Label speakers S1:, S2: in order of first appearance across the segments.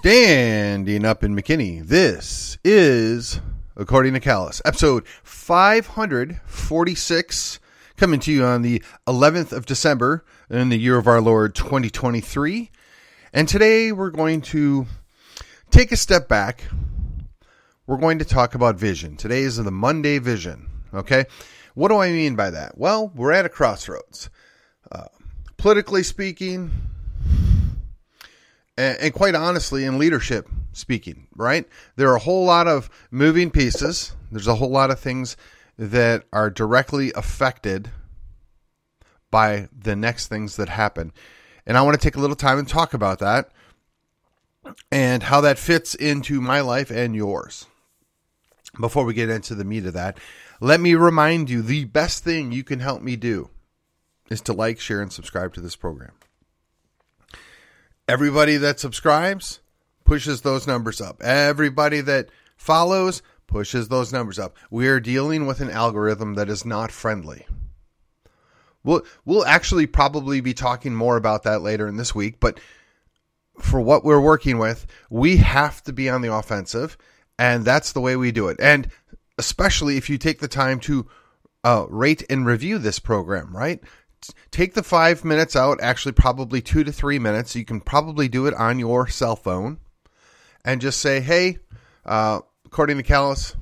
S1: Standing up in McKinney, this is, according to Callus, episode 546, coming to you on the 11th of December in the year of our Lord 2023. And today we're going to take a step back. We're going to talk about vision. Today is the Monday vision. Okay. What do I mean by that? Well, we're at a crossroads. Uh, politically speaking, and, and quite honestly, in leadership speaking, right? There are a whole lot of moving pieces. There's a whole lot of things that are directly affected by the next things that happen. And I want to take a little time and talk about that and how that fits into my life and yours. Before we get into the meat of that, let me remind you the best thing you can help me do is to like, share, and subscribe to this program. Everybody that subscribes pushes those numbers up. Everybody that follows pushes those numbers up. We are dealing with an algorithm that is not friendly. We'll we'll actually probably be talking more about that later in this week, but for what we're working with, we have to be on the offensive, and that's the way we do it. And especially if you take the time to uh, rate and review this program, right? Take the five minutes out, actually, probably two to three minutes. You can probably do it on your cell phone and just say, hey, uh, according to Callus,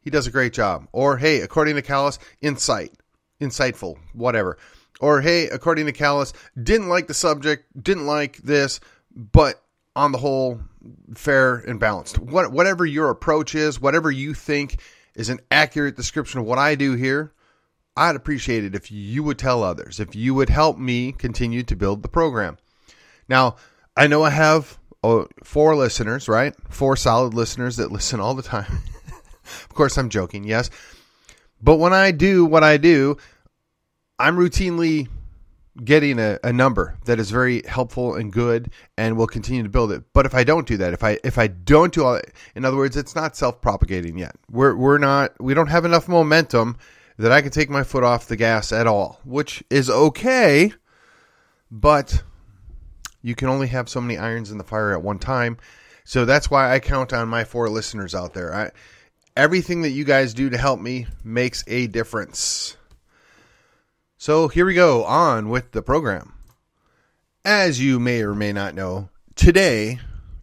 S1: he does a great job. Or, hey, according to Callus, insight, insightful, whatever. Or, hey, according to Callus, didn't like the subject, didn't like this, but on the whole, fair and balanced. What, whatever your approach is, whatever you think is an accurate description of what I do here, I'd appreciate it if you would tell others, if you would help me continue to build the program. Now, I know I have oh, four listeners, right? Four solid listeners that listen all the time. of course, I'm joking, yes. But when I do what I do, I'm routinely getting a, a number that is very helpful and good and will continue to build it. But if I don't do that, if I if I don't do all that, in other words, it's not self propagating yet. We're we're not we don't have enough momentum that I can take my foot off the gas at all, which is okay, but you can only have so many irons in the fire at one time. So that's why I count on my four listeners out there. I, everything that you guys do to help me makes a difference. So here we go on with the program. As you may or may not know, today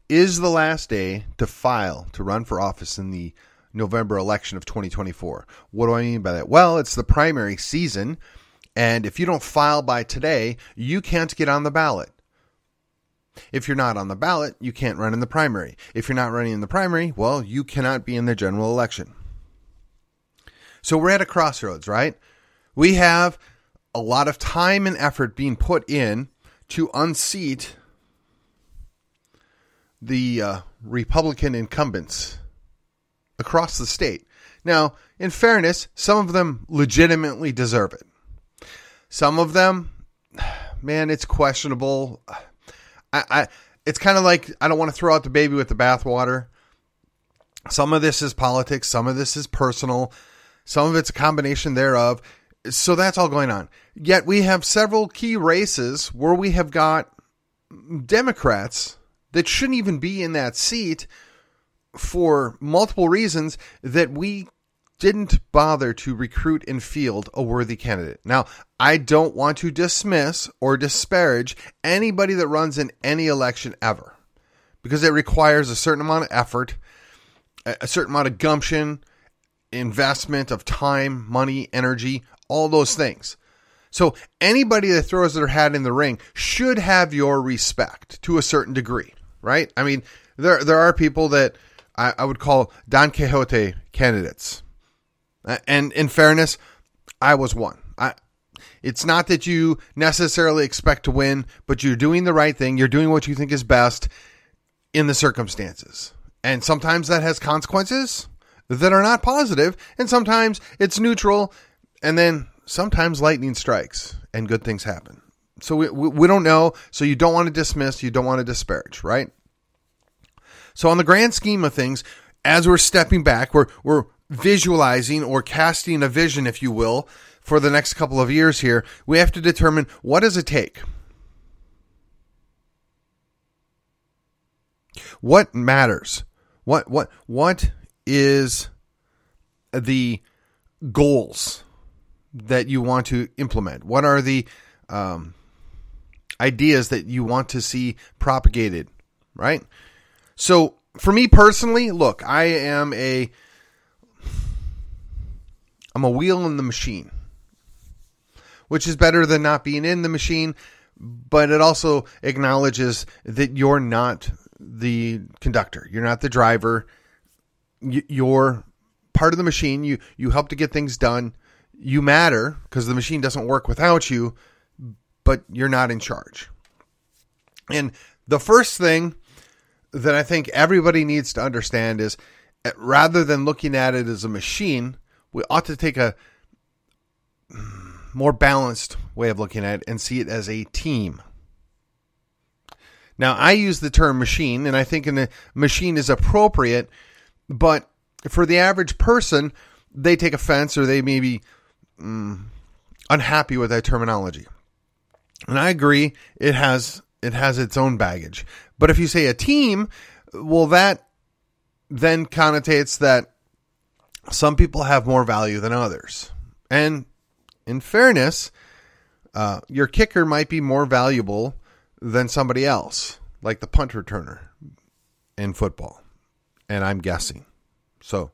S1: is the last day to file to run for office in the November election of 2024. What do I mean by that? Well, it's the primary season, and if you don't file by today, you can't get on the ballot. If you're not on the ballot, you can't run in the primary. If you're not running in the primary, well, you cannot be in the general election. So we're at a crossroads, right? We have a lot of time and effort being put in to unseat the uh, Republican incumbents across the state. Now, in fairness, some of them legitimately deserve it. Some of them, man, it's questionable. I, I it's kind of like I don't want to throw out the baby with the bathwater. Some of this is politics, some of this is personal, some of it's a combination thereof. So that's all going on. Yet we have several key races where we have got Democrats that shouldn't even be in that seat for multiple reasons that we didn't bother to recruit and field a worthy candidate. Now, I don't want to dismiss or disparage anybody that runs in any election ever because it requires a certain amount of effort, a certain amount of gumption, investment of time, money, energy, all those things. So anybody that throws their hat in the ring should have your respect to a certain degree, right? I mean, there there are people that I, I would call Don Quixote candidates. Uh, and in fairness, I was one. I, it's not that you necessarily expect to win, but you're doing the right thing. You're doing what you think is best in the circumstances. And sometimes that has consequences that are not positive, and sometimes it's neutral, and then sometimes lightning strikes and good things happen. So we, we, we don't know. So you don't want to dismiss, you don't want to disparage, right? So, on the grand scheme of things, as we're stepping back, we're, we're visualizing or casting a vision, if you will, for the next couple of years here, we have to determine what does it take? What matters? What what what is the goals that you want to implement? What are the um, ideas that you want to see propagated? Right. So for me personally, look, I am a I'm a wheel in the machine, which is better than not being in the machine, but it also acknowledges that you're not the conductor, you're not the driver, you're part of the machine. You you help to get things done. You matter because the machine doesn't work without you, but you're not in charge. And the first thing that I think everybody needs to understand is eh, rather than looking at it as a machine, we ought to take a more balanced way of looking at it and see it as a team. Now, I use the term machine, and I think a machine is appropriate, but for the average person, they take offense or they may be mm, unhappy with that terminology. And I agree, it has it has its own baggage. But if you say a team, well, that then connotates that some people have more value than others. And in fairness, uh, your kicker might be more valuable than somebody else, like the punt returner in football. And I'm guessing. So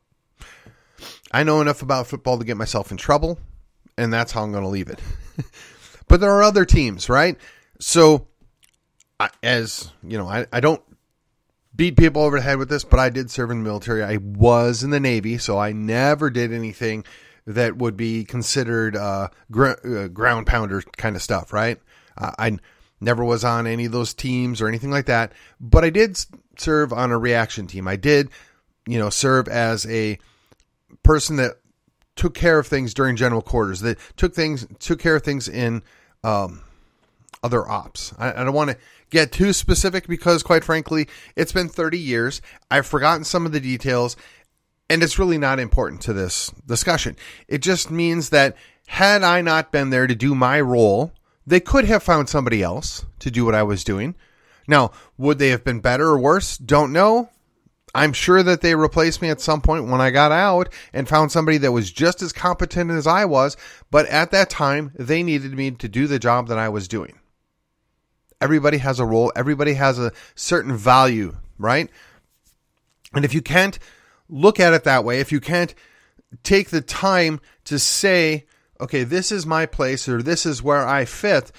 S1: I know enough about football to get myself in trouble, and that's how I'm going to leave it. but there are other teams, right? So, as you know, I, I don't beat people over the head with this, but I did serve in the military. I was in the Navy, so I never did anything that would be considered uh, gr- uh, ground pounder kind of stuff, right? Uh, I never was on any of those teams or anything like that, but I did serve on a reaction team. I did, you know, serve as a person that took care of things during general quarters, that took things took care of things in um, other ops. I, I don't want to get too specific because, quite frankly, it's been 30 years. I've forgotten some of the details, and it's really not important to this discussion. It just means that had I not been there to do my role, they could have found somebody else to do what I was doing. Now, would they have been better or worse? Don't know. I'm sure that they replaced me at some point when I got out and found somebody that was just as competent as I was, but at that time, they needed me to do the job that I was doing. Everybody has a role, everybody has a certain value, right? And if you can't look at it that way, if you can't take the time to say, okay, this is my place or this is where I fit,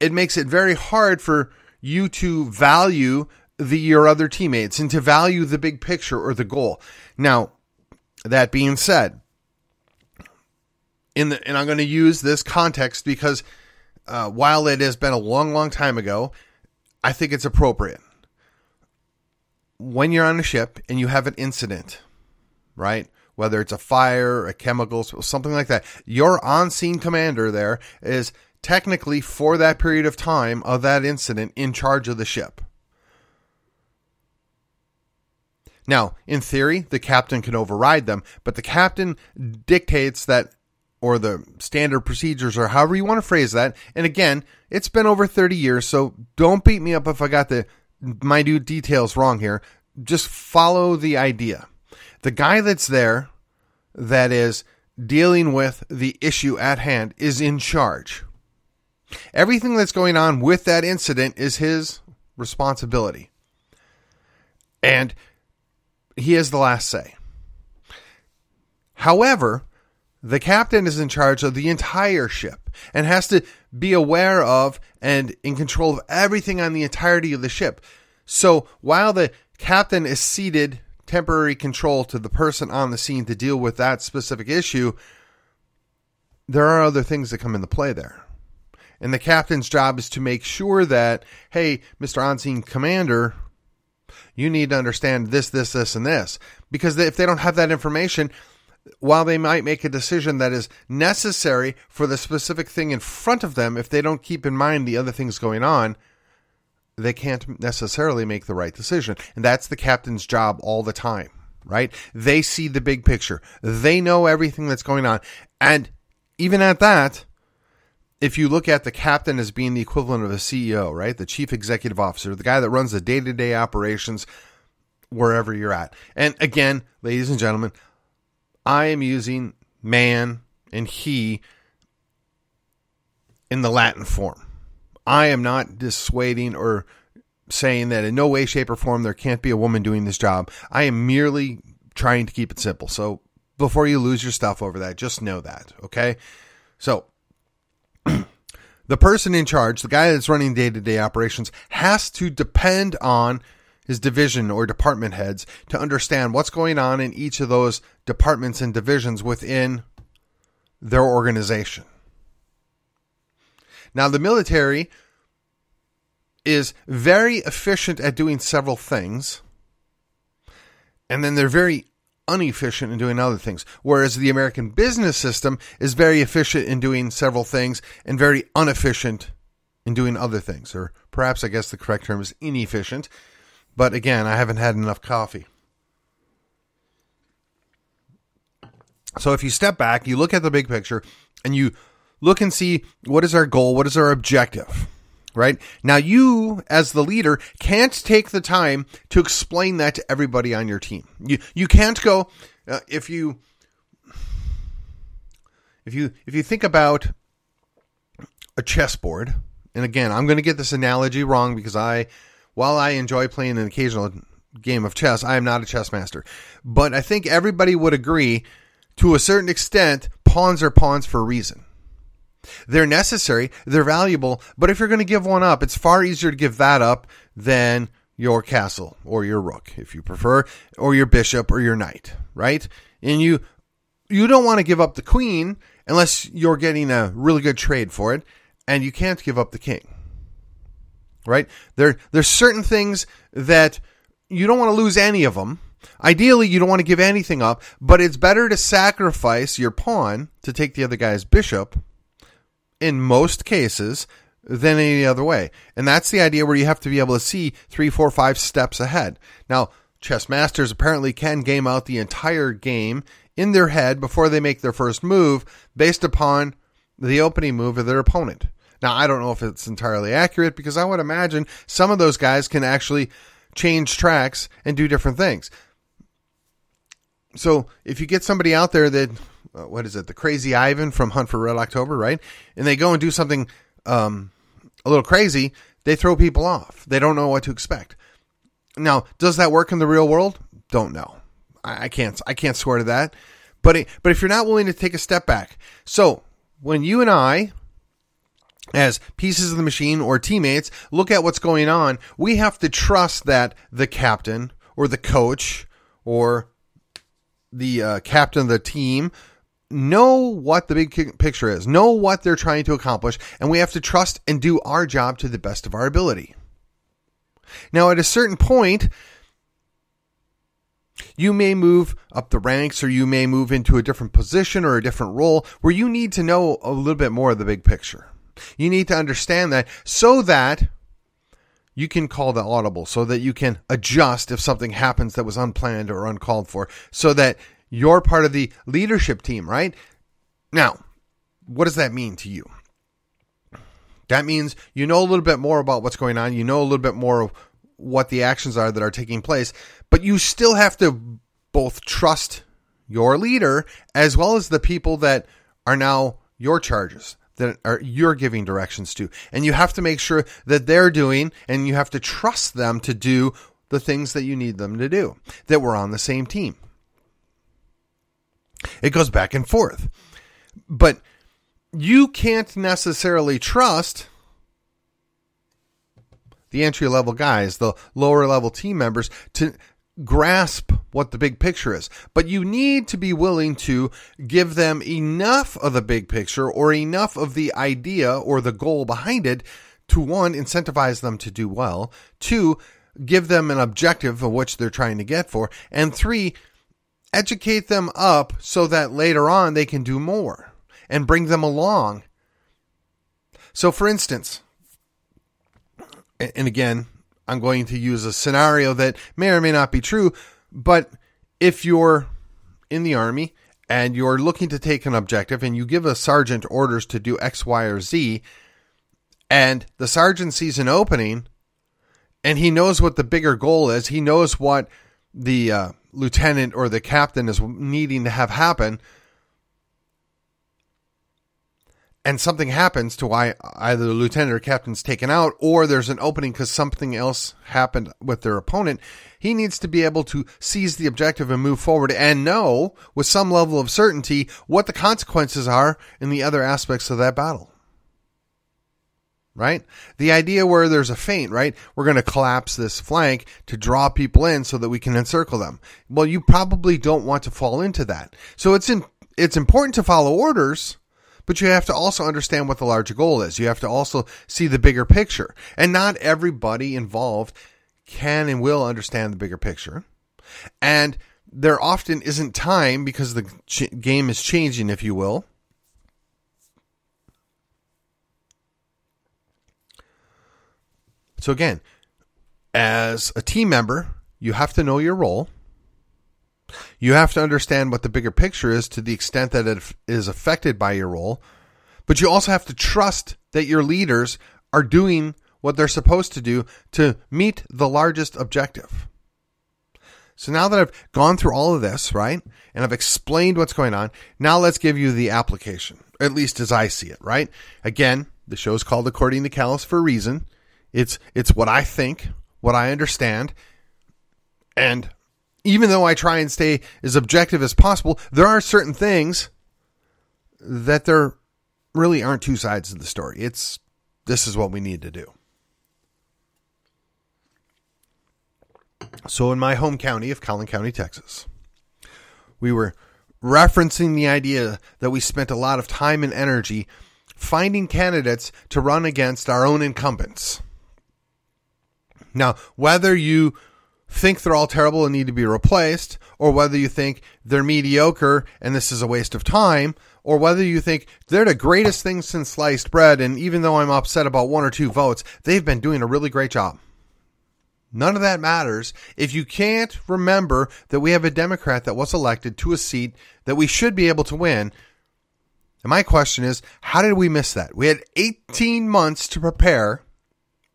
S1: it makes it very hard for you to value the your other teammates and to value the big picture or the goal. Now, that being said, in the and I'm going to use this context because uh, while it has been a long, long time ago, I think it's appropriate. When you're on a ship and you have an incident, right? Whether it's a fire, a chemicals, something like that, your on-scene commander there is technically for that period of time of that incident in charge of the ship. Now, in theory, the captain can override them, but the captain dictates that, or the standard procedures, or however you want to phrase that. And again, it's been over 30 years, so don't beat me up if I got the minute details wrong here. Just follow the idea. The guy that's there, that is dealing with the issue at hand, is in charge. Everything that's going on with that incident is his responsibility. And he has the last say. However, the captain is in charge of the entire ship and has to be aware of and in control of everything on the entirety of the ship. So while the captain is ceded temporary control to the person on the scene to deal with that specific issue, there are other things that come into play there. And the captain's job is to make sure that, hey, Mr. On scene commander, you need to understand this, this, this, and this. Because if they don't have that information, while they might make a decision that is necessary for the specific thing in front of them, if they don't keep in mind the other things going on, they can't necessarily make the right decision. And that's the captain's job all the time, right? They see the big picture, they know everything that's going on. And even at that, if you look at the captain as being the equivalent of a CEO, right? The chief executive officer, the guy that runs the day to day operations wherever you're at. And again, ladies and gentlemen, I am using man and he in the Latin form. I am not dissuading or saying that in no way, shape, or form there can't be a woman doing this job. I am merely trying to keep it simple. So before you lose your stuff over that, just know that. Okay. So the person in charge, the guy that's running day to day operations, has to depend on his division or department heads to understand what's going on in each of those departments and divisions within their organization. Now, the military is very efficient at doing several things, and then they're very inefficient in doing other things. Whereas the American business system is very efficient in doing several things and very inefficient in doing other things. Or perhaps I guess the correct term is inefficient. But again, I haven't had enough coffee. So if you step back, you look at the big picture, and you look and see what is our goal, what is our objective right? Now, you as the leader can't take the time to explain that to everybody on your team. You you can't go uh, if you if you if you think about a chessboard. And again, I'm going to get this analogy wrong because I while I enjoy playing an occasional game of chess, I am not a chess master. But I think everybody would agree to a certain extent pawns are pawns for a reason they're necessary, they're valuable, but if you're going to give one up, it's far easier to give that up than your castle or your rook, if you prefer, or your bishop or your knight, right? And you you don't want to give up the queen unless you're getting a really good trade for it, and you can't give up the king. Right? There there's certain things that you don't want to lose any of them. Ideally, you don't want to give anything up, but it's better to sacrifice your pawn to take the other guy's bishop in most cases than any other way. And that's the idea where you have to be able to see three, four, five steps ahead. Now, chess masters apparently can game out the entire game in their head before they make their first move based upon the opening move of their opponent. Now, I don't know if it's entirely accurate because I would imagine some of those guys can actually change tracks and do different things. So, if you get somebody out there that uh, what is it, the Crazy Ivan from Hunt for Red October, right? And they go and do something um, a little crazy, they throw people off. They don't know what to expect. Now, does that work in the real world? Don't know. I, I can't. I can't swear to that. But it, but if you're not willing to take a step back, so when you and I as pieces of the machine or teammates look at what's going on, we have to trust that the captain or the coach or the uh, captain of the team know what the big picture is, know what they're trying to accomplish, and we have to trust and do our job to the best of our ability. Now, at a certain point, you may move up the ranks or you may move into a different position or a different role where you need to know a little bit more of the big picture. You need to understand that so that you can call the audible, so that you can adjust if something happens that was unplanned or uncalled for, so that you're part of the leadership team, right? Now, what does that mean to you? That means you know a little bit more about what's going on. You know a little bit more of what the actions are that are taking place, but you still have to both trust your leader as well as the people that are now your charges that are you're giving directions to. And you have to make sure that they're doing and you have to trust them to do the things that you need them to do. That we're on the same team. It goes back and forth. But you can't necessarily trust the entry level guys, the lower level team members to grasp what the big picture is. But you need to be willing to give them enough of the big picture or enough of the idea or the goal behind it to one, incentivize them to do well, two, give them an objective of which they're trying to get for, and three, educate them up so that later on they can do more and bring them along. So, for instance, and again, I'm going to use a scenario that may or may not be true, but if you're in the army and you're looking to take an objective and you give a sergeant orders to do X, Y, or Z, and the sergeant sees an opening and he knows what the bigger goal is, he knows what the uh, lieutenant or the captain is needing to have happen and something happens to why either the lieutenant or captain's taken out or there's an opening because something else happened with their opponent, he needs to be able to seize the objective and move forward and know with some level of certainty what the consequences are in the other aspects of that battle. Right? The idea where there's a feint, right? We're going to collapse this flank to draw people in so that we can encircle them. Well, you probably don't want to fall into that. So it's in, it's important to follow orders but you have to also understand what the larger goal is. You have to also see the bigger picture. And not everybody involved can and will understand the bigger picture. And there often isn't time because the ch- game is changing, if you will. So, again, as a team member, you have to know your role. You have to understand what the bigger picture is to the extent that it is affected by your role. But you also have to trust that your leaders are doing what they're supposed to do to meet the largest objective. So now that I've gone through all of this, right, and I've explained what's going on, now let's give you the application, at least as I see it, right? Again, the show is called According to Callus for a reason. It's it's what I think, what I understand, and even though I try and stay as objective as possible, there are certain things that there really aren't two sides of the story. It's this is what we need to do. So, in my home county of Collin County, Texas, we were referencing the idea that we spent a lot of time and energy finding candidates to run against our own incumbents. Now, whether you think they're all terrible and need to be replaced, or whether you think they're mediocre and this is a waste of time, or whether you think they're the greatest thing since sliced bread, and even though I'm upset about one or two votes, they've been doing a really great job. None of that matters if you can't remember that we have a Democrat that was elected to a seat that we should be able to win. And my question is, how did we miss that? We had 18 months to prepare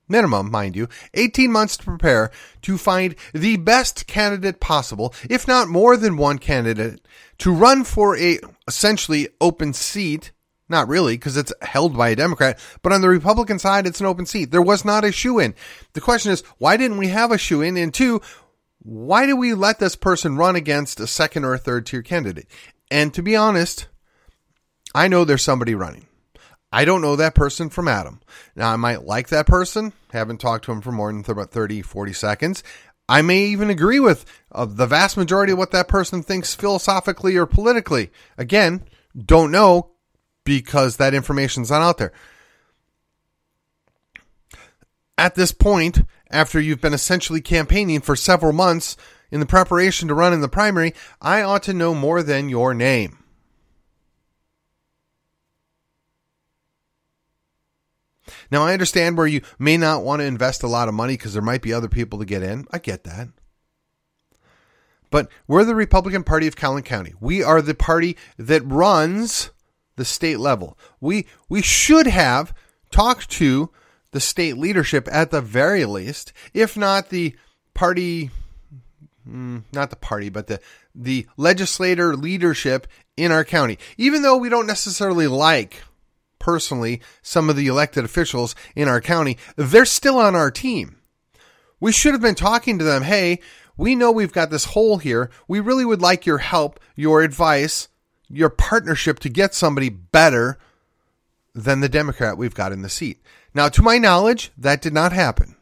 S1: minimum, mind you, 18 months to prepare to find the best candidate possible, if not more than one candidate, to run for a essentially open seat. Not really, because it's held by a Democrat, but on the Republican side, it's an open seat. There was not a shoe in. The question is, why didn't we have a shoe in? And two, why do we let this person run against a second or a third tier candidate? And to be honest, I know there's somebody running. I don't know that person from Adam. Now, I might like that person, haven't talked to him for more than about 30, 40 seconds. I may even agree with uh, the vast majority of what that person thinks philosophically or politically. Again, don't know because that information's not out there. At this point, after you've been essentially campaigning for several months in the preparation to run in the primary, I ought to know more than your name. Now, I understand where you may not want to invest a lot of money because there might be other people to get in. I get that. But we're the Republican Party of Collin County. We are the party that runs the state level. We we should have talked to the state leadership at the very least, if not the party hmm, not the party, but the the legislator leadership in our county. Even though we don't necessarily like personally some of the elected officials in our county, they're still on our team. We should have been talking to them. Hey, we know we've got this hole here. We really would like your help, your advice, your partnership to get somebody better than the Democrat we've got in the seat. Now, to my knowledge, that did not happen.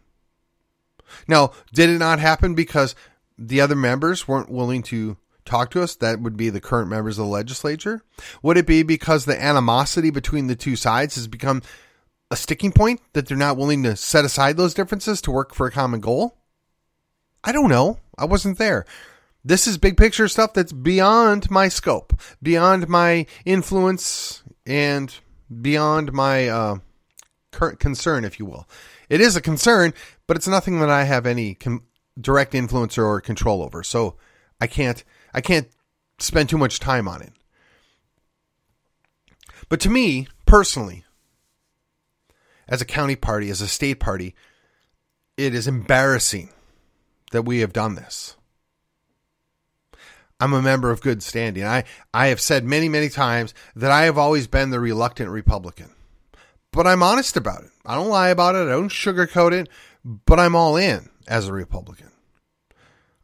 S1: Now, did it not happen because the other members weren't willing to talk to us, that would be the current members of the legislature? Would it be because the animosity between the two sides has become a sticking point that they're not willing to set aside those differences to work for a common goal? I don't know. I wasn't there. This is big picture stuff that's beyond my scope, beyond my influence, and beyond my uh, current concern, if you will. It is a concern, but it's nothing that I have any com- direct influence or control over. So I can't I can't spend too much time on it. But to me, personally, as a county party, as a state party, it is embarrassing that we have done this. I'm a member of good standing. I, I have said many, many times that I have always been the reluctant Republican. But I'm honest about it. I don't lie about it. I don't sugarcoat it, but I'm all in as a Republican.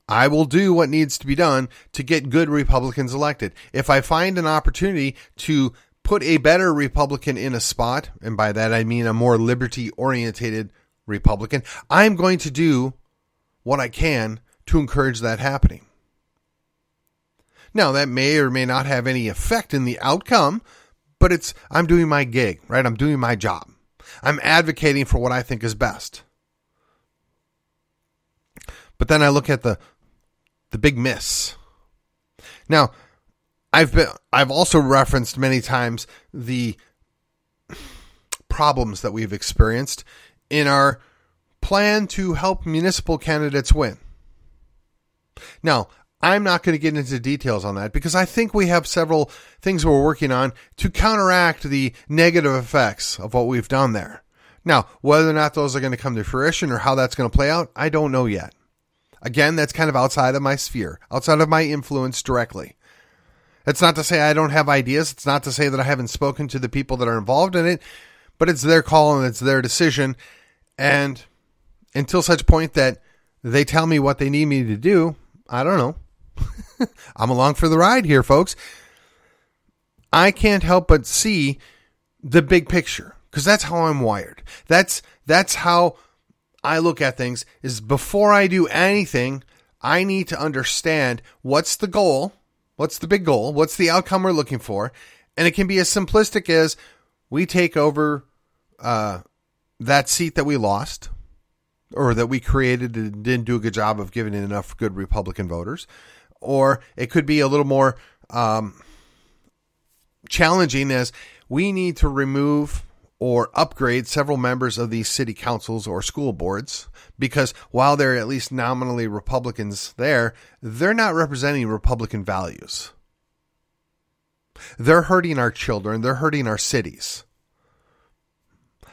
S1: I will do what needs to be done to get good Republicans elected. If I find an opportunity to put a better Republican in a spot, and by that I mean a more liberty orientated Republican, I'm going to do what I can to encourage that happening. Now, that may or may not have any effect in the outcome, but it's I'm doing my gig, right? I'm doing my job. I'm advocating for what I think is best. But then I look at the the big miss. Now, I've been I've also referenced many times the problems that we've experienced in our plan to help municipal candidates win. Now, I'm not going to get into details on that because I think we have several things we're working on to counteract the negative effects of what we've done there. Now, whether or not those are going to come to fruition or how that's going to play out, I don't know yet. Again, that's kind of outside of my sphere, outside of my influence directly. That's not to say I don't have ideas. It's not to say that I haven't spoken to the people that are involved in it, but it's their call and it's their decision. And until such point that they tell me what they need me to do, I don't know. I'm along for the ride here, folks. I can't help but see the big picture because that's how I'm wired. That's that's how I look at things is before I do anything, I need to understand what's the goal, what's the big goal, what's the outcome we're looking for, and it can be as simplistic as we take over uh, that seat that we lost or that we created and didn't do a good job of giving enough good Republican voters. Or it could be a little more um, challenging as we need to remove or upgrade several members of these city councils or school boards because while they're at least nominally Republicans there, they're not representing Republican values. They're hurting our children, they're hurting our cities.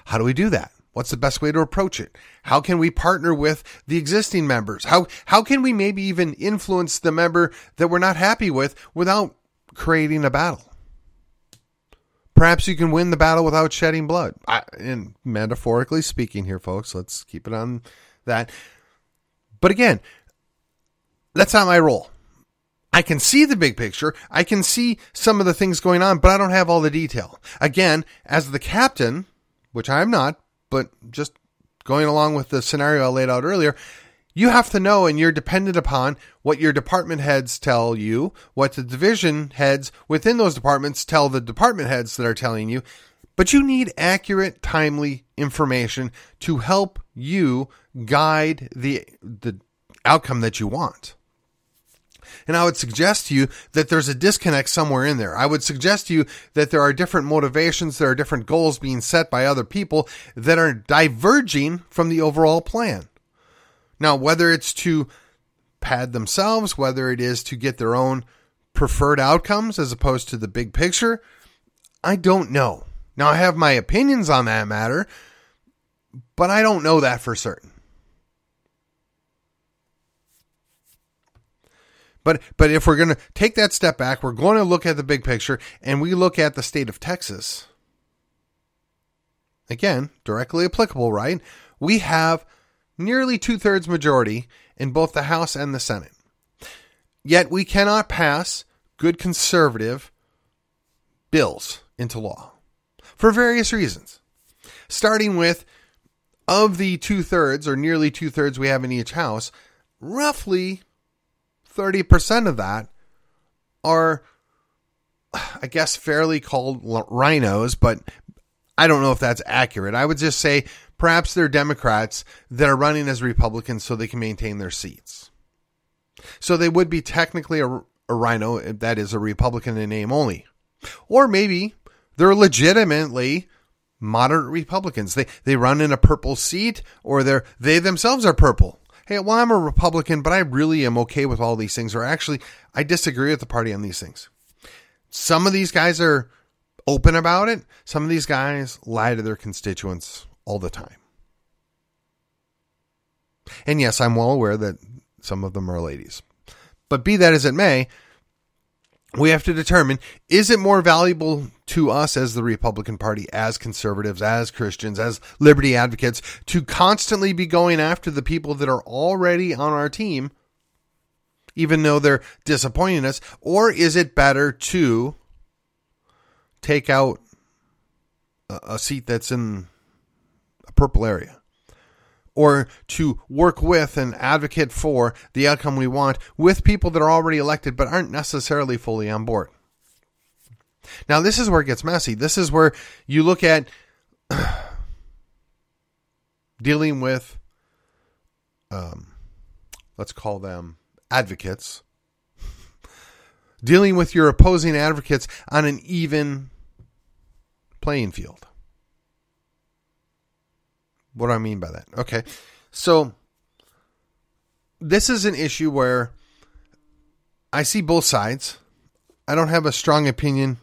S1: How do we do that? What's the best way to approach it? How can we partner with the existing members? How how can we maybe even influence the member that we're not happy with without creating a battle? Perhaps you can win the battle without shedding blood. I, and metaphorically speaking here folks, let's keep it on that. But again, that's not my role. I can see the big picture. I can see some of the things going on, but I don't have all the detail. Again, as the captain, which I'm not, but just going along with the scenario I laid out earlier, you have to know and you're dependent upon what your department heads tell you, what the division heads within those departments tell the department heads that are telling you. But you need accurate, timely information to help you guide the the outcome that you want. And I would suggest to you that there's a disconnect somewhere in there. I would suggest to you that there are different motivations, there are different goals being set by other people that are diverging from the overall plan. Now, whether it's to pad themselves, whether it is to get their own preferred outcomes as opposed to the big picture, I don't know. Now, I have my opinions on that matter, but I don't know that for certain. But but if we're going to take that step back, we're going to look at the big picture and we look at the state of Texas. Again, directly applicable, right? We have nearly two thirds majority in both the House and the Senate. Yet we cannot pass good conservative bills into law for various reasons. Starting with, of the two thirds or nearly two thirds we have in each house, roughly 30% of that are, I guess, fairly called rhinos, but I don't know if that's accurate. I would just say perhaps they're Democrats that are running as Republicans so they can maintain their seats. So they would be technically a, a rhino, that is a Republican in name only. Or maybe they're legitimately moderate Republicans. They they run in a purple seat or they're they themselves are purple hey, well, I'm a Republican, but I really am okay with all these things, or actually, I disagree with the party on these things. Some of these guys are open about it, some of these guys lie to their constituents all the time. And yes, I'm well aware that some of them are ladies. But be that as it may, we have to determine is it more valuable to us as the Republican Party, as conservatives, as Christians, as liberty advocates, to constantly be going after the people that are already on our team, even though they're disappointing us, or is it better to take out a seat that's in purple area? or to work with and advocate for the outcome we want with people that are already elected but aren't necessarily fully on board. Now, this is where it gets messy. This is where you look at dealing with, um, let's call them advocates, dealing with your opposing advocates on an even playing field. What do I mean by that? Okay. So this is an issue where I see both sides. I don't have a strong opinion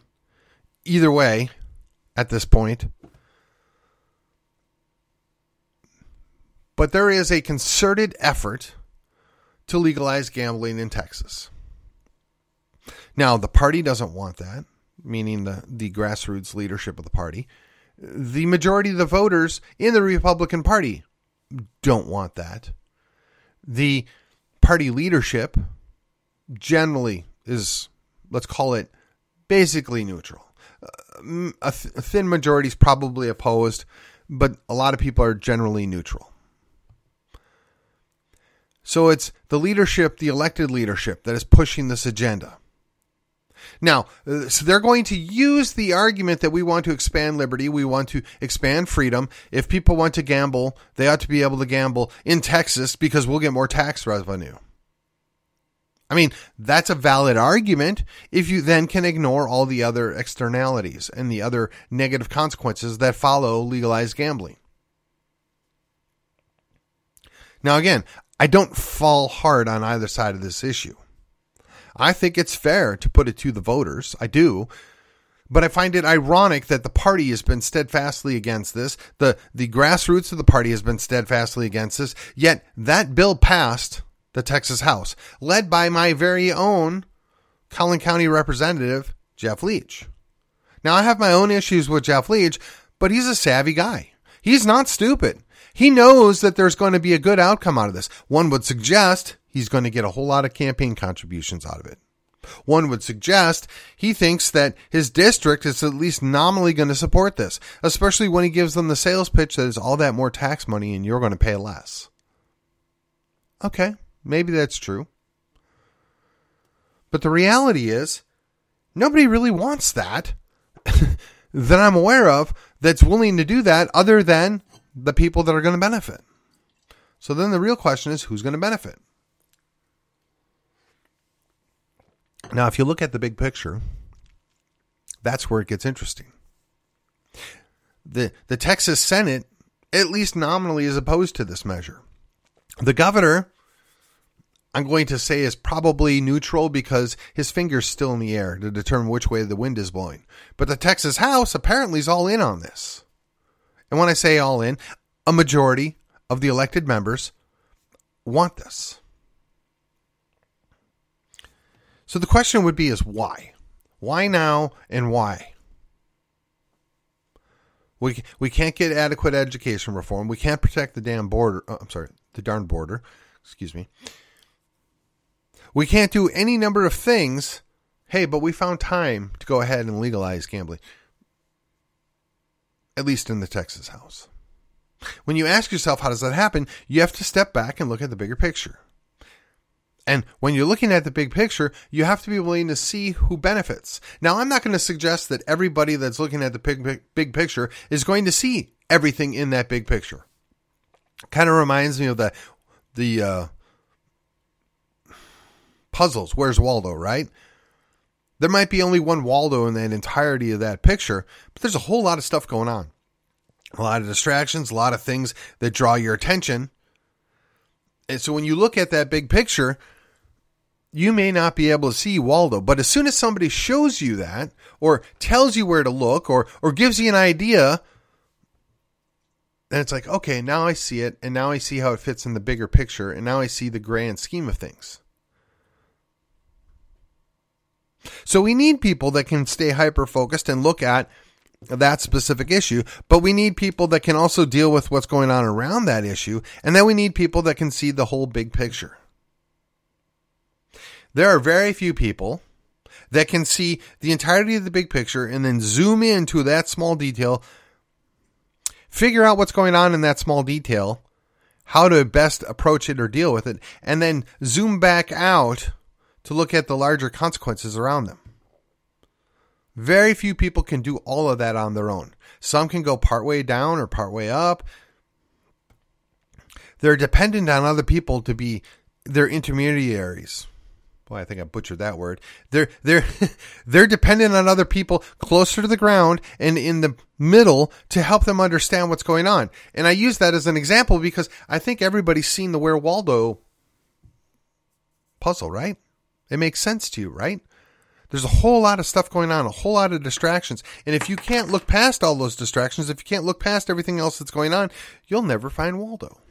S1: either way at this point. But there is a concerted effort to legalize gambling in Texas. Now, the party doesn't want that, meaning the, the grassroots leadership of the party the majority of the voters in the Republican Party don't want that. The party leadership generally is, let's call it, basically neutral. Uh, a, th- a thin majority is probably opposed, but a lot of people are generally neutral. So it's the leadership, the elected leadership, that is pushing this agenda. Now, uh, so they're going to use the argument that we want to expand liberty, we want to expand freedom. If people want to gamble, they ought to be able to gamble in Texas because we'll get more tax revenue. I mean, that's a valid argument if you then can ignore all the other externalities and the other negative consequences that follow legalized gambling. Now, again, I don't fall hard on either side of this issue. I think it's fair to put it to the voters. I do. But I find it ironic that the party has been steadfastly against this. The, the grassroots of the party has been steadfastly against this. Yet that bill passed the Texas House, led by my very own Collin County representative, Jeff Leach. Now, I have my own issues with Jeff Leach, but he's a savvy guy. He's not stupid. He knows that there's going to be a good outcome out of this. One would suggest he's going to get a whole lot of campaign contributions out of it. One would suggest he thinks that his district is at least nominally going to support this, especially when he gives them the sales pitch that is all that more tax money and you're going to pay less. Okay, maybe that's true. But the reality is, nobody really wants that that I'm aware of that's willing to do that other than the people that are going to benefit. So then the real question is who's going to benefit? Now, if you look at the big picture, that's where it gets interesting. The, the Texas Senate, at least nominally, is opposed to this measure. The governor, I'm going to say, is probably neutral because his finger's still in the air to determine which way the wind is blowing. But the Texas House apparently is all in on this. And when I say all in, a majority of the elected members want this. So the question would be is why? Why now and why? We we can't get adequate education reform. We can't protect the damn border. Oh, I'm sorry, the darn border. Excuse me. We can't do any number of things. Hey, but we found time to go ahead and legalize gambling. At least in the Texas House. When you ask yourself how does that happen, you have to step back and look at the bigger picture. And when you're looking at the big picture, you have to be willing to see who benefits. Now, I'm not going to suggest that everybody that's looking at the big, big, picture is going to see everything in that big picture. Kind of reminds me of the the uh, puzzles. Where's Waldo? Right? There might be only one Waldo in that entirety of that picture, but there's a whole lot of stuff going on. A lot of distractions, a lot of things that draw your attention. And so when you look at that big picture, you may not be able to see Waldo, but as soon as somebody shows you that, or tells you where to look, or or gives you an idea, then it's like, okay, now I see it, and now I see how it fits in the bigger picture, and now I see the grand scheme of things. So we need people that can stay hyper focused and look at that specific issue, but we need people that can also deal with what's going on around that issue, and then we need people that can see the whole big picture. There are very few people that can see the entirety of the big picture and then zoom into that small detail, figure out what's going on in that small detail, how to best approach it or deal with it, and then zoom back out to look at the larger consequences around them. Very few people can do all of that on their own. Some can go partway down or partway up. They're dependent on other people to be their intermediaries. Boy, I think I butchered that word. They're they're they're dependent on other people closer to the ground and in the middle to help them understand what's going on. And I use that as an example because I think everybody's seen the Where Waldo puzzle, right? It makes sense to you, right? There's a whole lot of stuff going on, a whole lot of distractions. And if you can't look past all those distractions, if you can't look past everything else that's going on, you'll never find Waldo.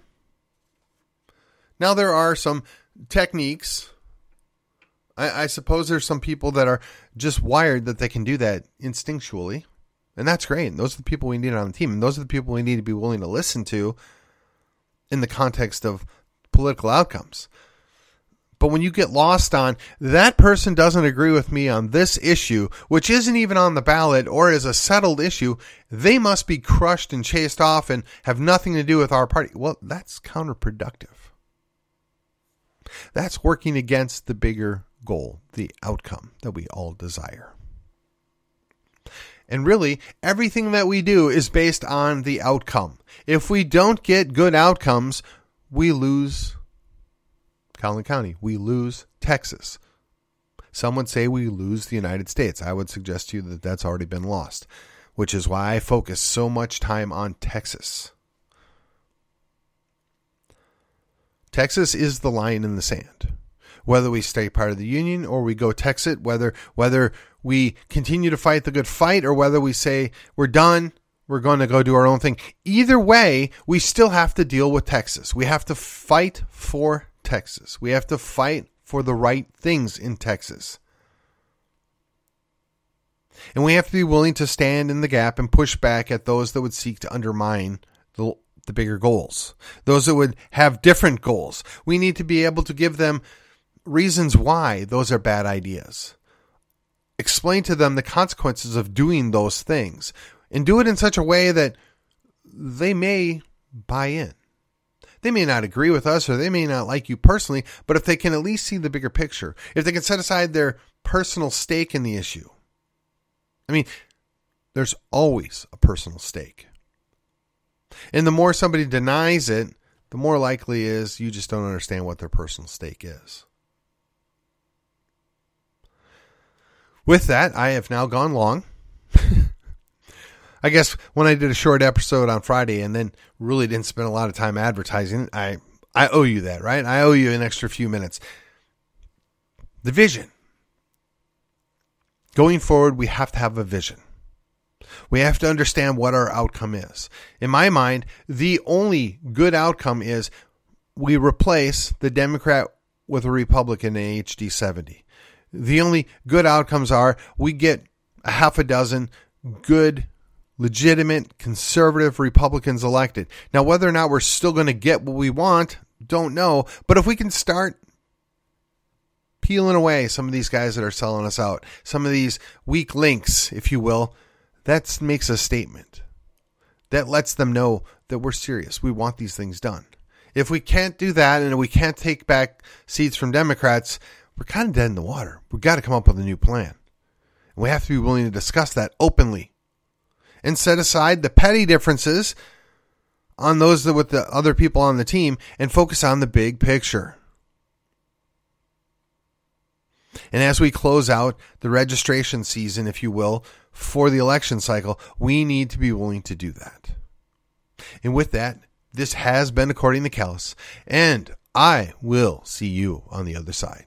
S1: Now, there are some techniques. I, I suppose there's some people that are just wired that they can do that instinctually. And that's great. And those are the people we need on the team. And those are the people we need to be willing to listen to in the context of political outcomes. But when you get lost on that person doesn't agree with me on this issue, which isn't even on the ballot or is a settled issue, they must be crushed and chased off and have nothing to do with our party. Well, that's counterproductive. That's working against the bigger goal, the outcome that we all desire. And really, everything that we do is based on the outcome. If we don't get good outcomes, we lose Collin County. We lose Texas. Some would say we lose the United States. I would suggest to you that that's already been lost, which is why I focus so much time on Texas. Texas is the line in the sand. Whether we stay part of the union or we go Texit, whether whether we continue to fight the good fight or whether we say we're done, we're going to go do our own thing. Either way, we still have to deal with Texas. We have to fight for Texas. We have to fight for the right things in Texas. And we have to be willing to stand in the gap and push back at those that would seek to undermine the, the bigger goals, those that would have different goals. We need to be able to give them reasons why those are bad ideas. Explain to them the consequences of doing those things and do it in such a way that they may buy in. They may not agree with us or they may not like you personally, but if they can at least see the bigger picture, if they can set aside their personal stake in the issue. I mean, there's always a personal stake. And the more somebody denies it, the more likely is you just don't understand what their personal stake is. With that, I have now gone long. I guess when I did a short episode on Friday and then really didn't spend a lot of time advertising, I I owe you that, right? I owe you an extra few minutes. The vision. Going forward, we have to have a vision. We have to understand what our outcome is. In my mind, the only good outcome is we replace the Democrat with a Republican in HD 70. The only good outcomes are we get a half a dozen good legitimate conservative Republicans elected. Now, whether or not we're still going to get what we want, don't know. But if we can start peeling away some of these guys that are selling us out, some of these weak links, if you will, that makes a statement. That lets them know that we're serious. We want these things done. If we can't do that and we can't take back seats from Democrats, we're kind of dead in the water. We've got to come up with a new plan. And we have to be willing to discuss that openly and set aside the petty differences on those with the other people on the team and focus on the big picture. And as we close out the registration season, if you will, for the election cycle, we need to be willing to do that. And with that, this has been According to Callus, and I will see you on the other side.